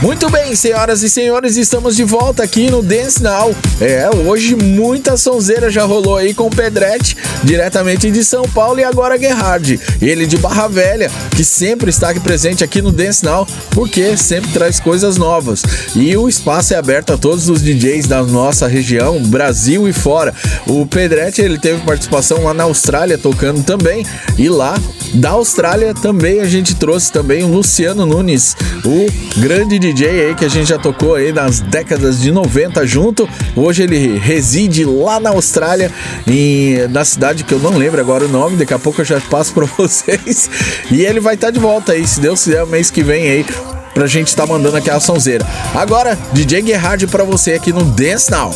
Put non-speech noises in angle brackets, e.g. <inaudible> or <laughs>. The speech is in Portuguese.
Muito bem, senhoras e senhores, estamos de volta aqui no Dance Now. É, hoje muita sonzeira já rolou aí com o Pedretti, diretamente de São Paulo, e agora Gerhard, ele de Barra Velha, que sempre está aqui presente aqui no Dance Now, porque sempre traz coisas novas. E o espaço é aberto a todos os DJs da nossa região, Brasil e fora. O Pedretti, ele teve participação lá na Austrália tocando também, e lá da Austrália também a gente trouxe também o Luciano Nunes, o grande DJ aí que a gente já tocou aí nas décadas de 90 junto. Hoje ele reside lá na Austrália, em, na cidade que eu não lembro agora o nome, daqui a pouco eu já passo para <laughs> vocês. E ele vai estar tá de volta aí, se Deus quiser, mês que vem aí pra gente estar tá mandando aquela sonzeira. Agora, DJ Gerhard para você aqui no Dance Now.